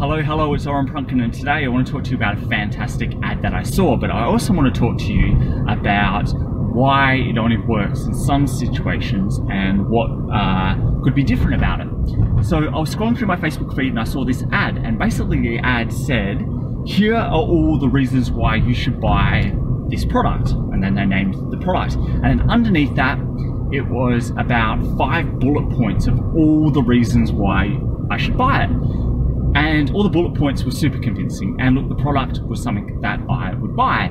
Hello, hello, it's Oren Prunken, and today I want to talk to you about a fantastic ad that I saw, but I also want to talk to you about why it only works in some situations and what uh, could be different about it. So I was scrolling through my Facebook feed and I saw this ad, and basically the ad said, Here are all the reasons why you should buy this product. And then they named the product. And then underneath that, it was about five bullet points of all the reasons why I should buy it. And all the bullet points were super convincing. And look, the product was something that I would buy.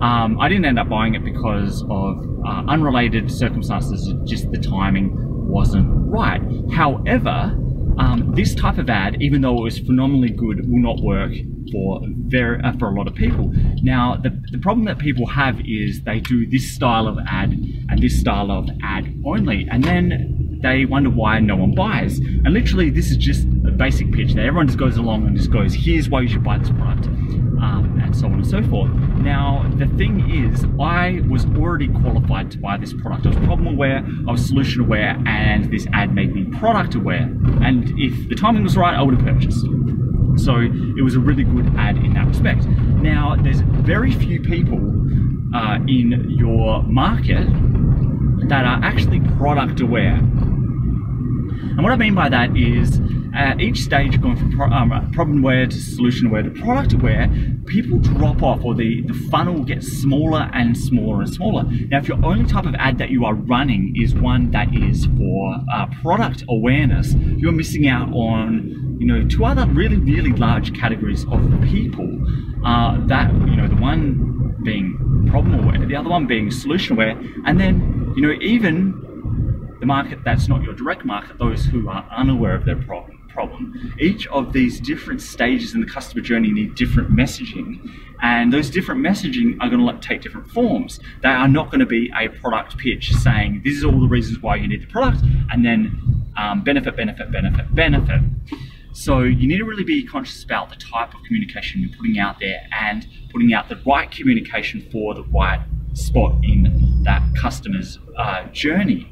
Um, I didn't end up buying it because of uh, unrelated circumstances, just the timing wasn't right. However, um, this type of ad, even though it was phenomenally good, will not work for very uh, for a lot of people. Now, the, the problem that people have is they do this style of ad and this style of ad only, and then they wonder why no one buys. And literally, this is just a basic pitch that everyone just goes along and just goes, "Here's why you should buy this product." Um, and so on and so forth. Now, the thing is, I was already qualified to buy this product. I was problem aware, I was solution aware, and this ad made me product aware. And if the timing was right, I would have purchased. So it was a really good ad in that respect. Now, there's very few people uh, in your market that are actually product aware. And what I mean by that is at each stage going from pro um, problem aware to solution aware to product aware, people drop off or the, the funnel gets smaller and smaller and smaller. Now, if your only type of ad that you are running is one that is for uh, product awareness, you're missing out on you know two other really really large categories of people. Uh, that you know the one being problem aware, the other one being solution aware, and then you know even the market that's not your direct market, those who are unaware of their problem problem. Each of these different stages in the customer journey need different messaging, and those different messaging are going to take different forms. They are not going to be a product pitch saying this is all the reasons why you need the product, and then um, benefit, benefit, benefit, benefit. So you need to really be conscious about the type of communication you're putting out there and putting out the right communication for the right spot in that customer's uh, journey.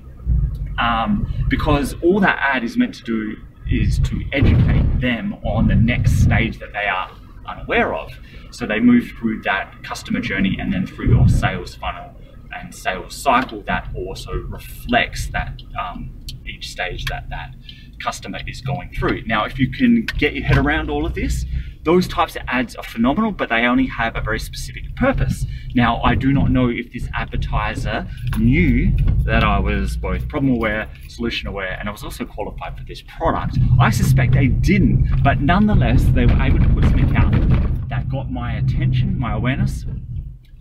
Um, because all that ad is meant to do is to educate them on the next stage that they are unaware of. So they move through that customer journey and then through your sales funnel and sales cycle that also reflects that um, each stage that that customer is going through. Now, if you can get your head around all of this, those types of ads are phenomenal, but they only have a very specific purpose. Now, I do not know if this advertiser knew that I was both problem aware, solution aware, and I was also qualified for this product. I suspect they didn't, but nonetheless, they were able to put something out that got my attention, my awareness,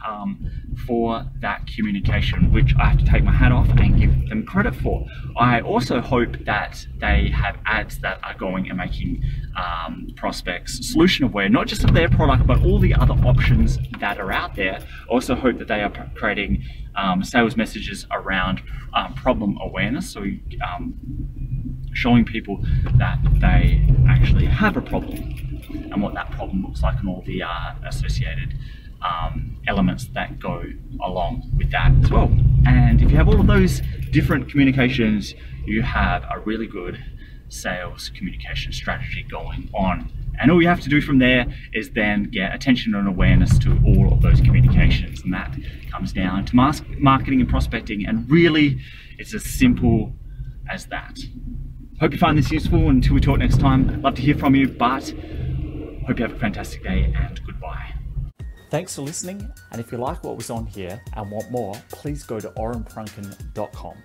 um, for that communication, which I have to take my hat off and give them credit for. I also hope that they have ads that are going and making um, prospects solution aware, not just of their product, but all the other options that are out there. I also hope that they are creating um, sales messages around um, problem awareness. So, um, showing people that they actually have a problem and what that problem looks like and all the uh, associated um, elements that go along with that as well. And if you have all of those different communications, you have a really good sales communication strategy going on. And all you have to do from there is then get attention and awareness to all of those communications. And that comes down to marketing and prospecting. And really, it's as simple as that. Hope you find this useful. Until we talk next time, love to hear from you, but hope you have a fantastic day and goodbye. Thanks for listening, and if you like what was on here and want more, please go to orenprunken.com.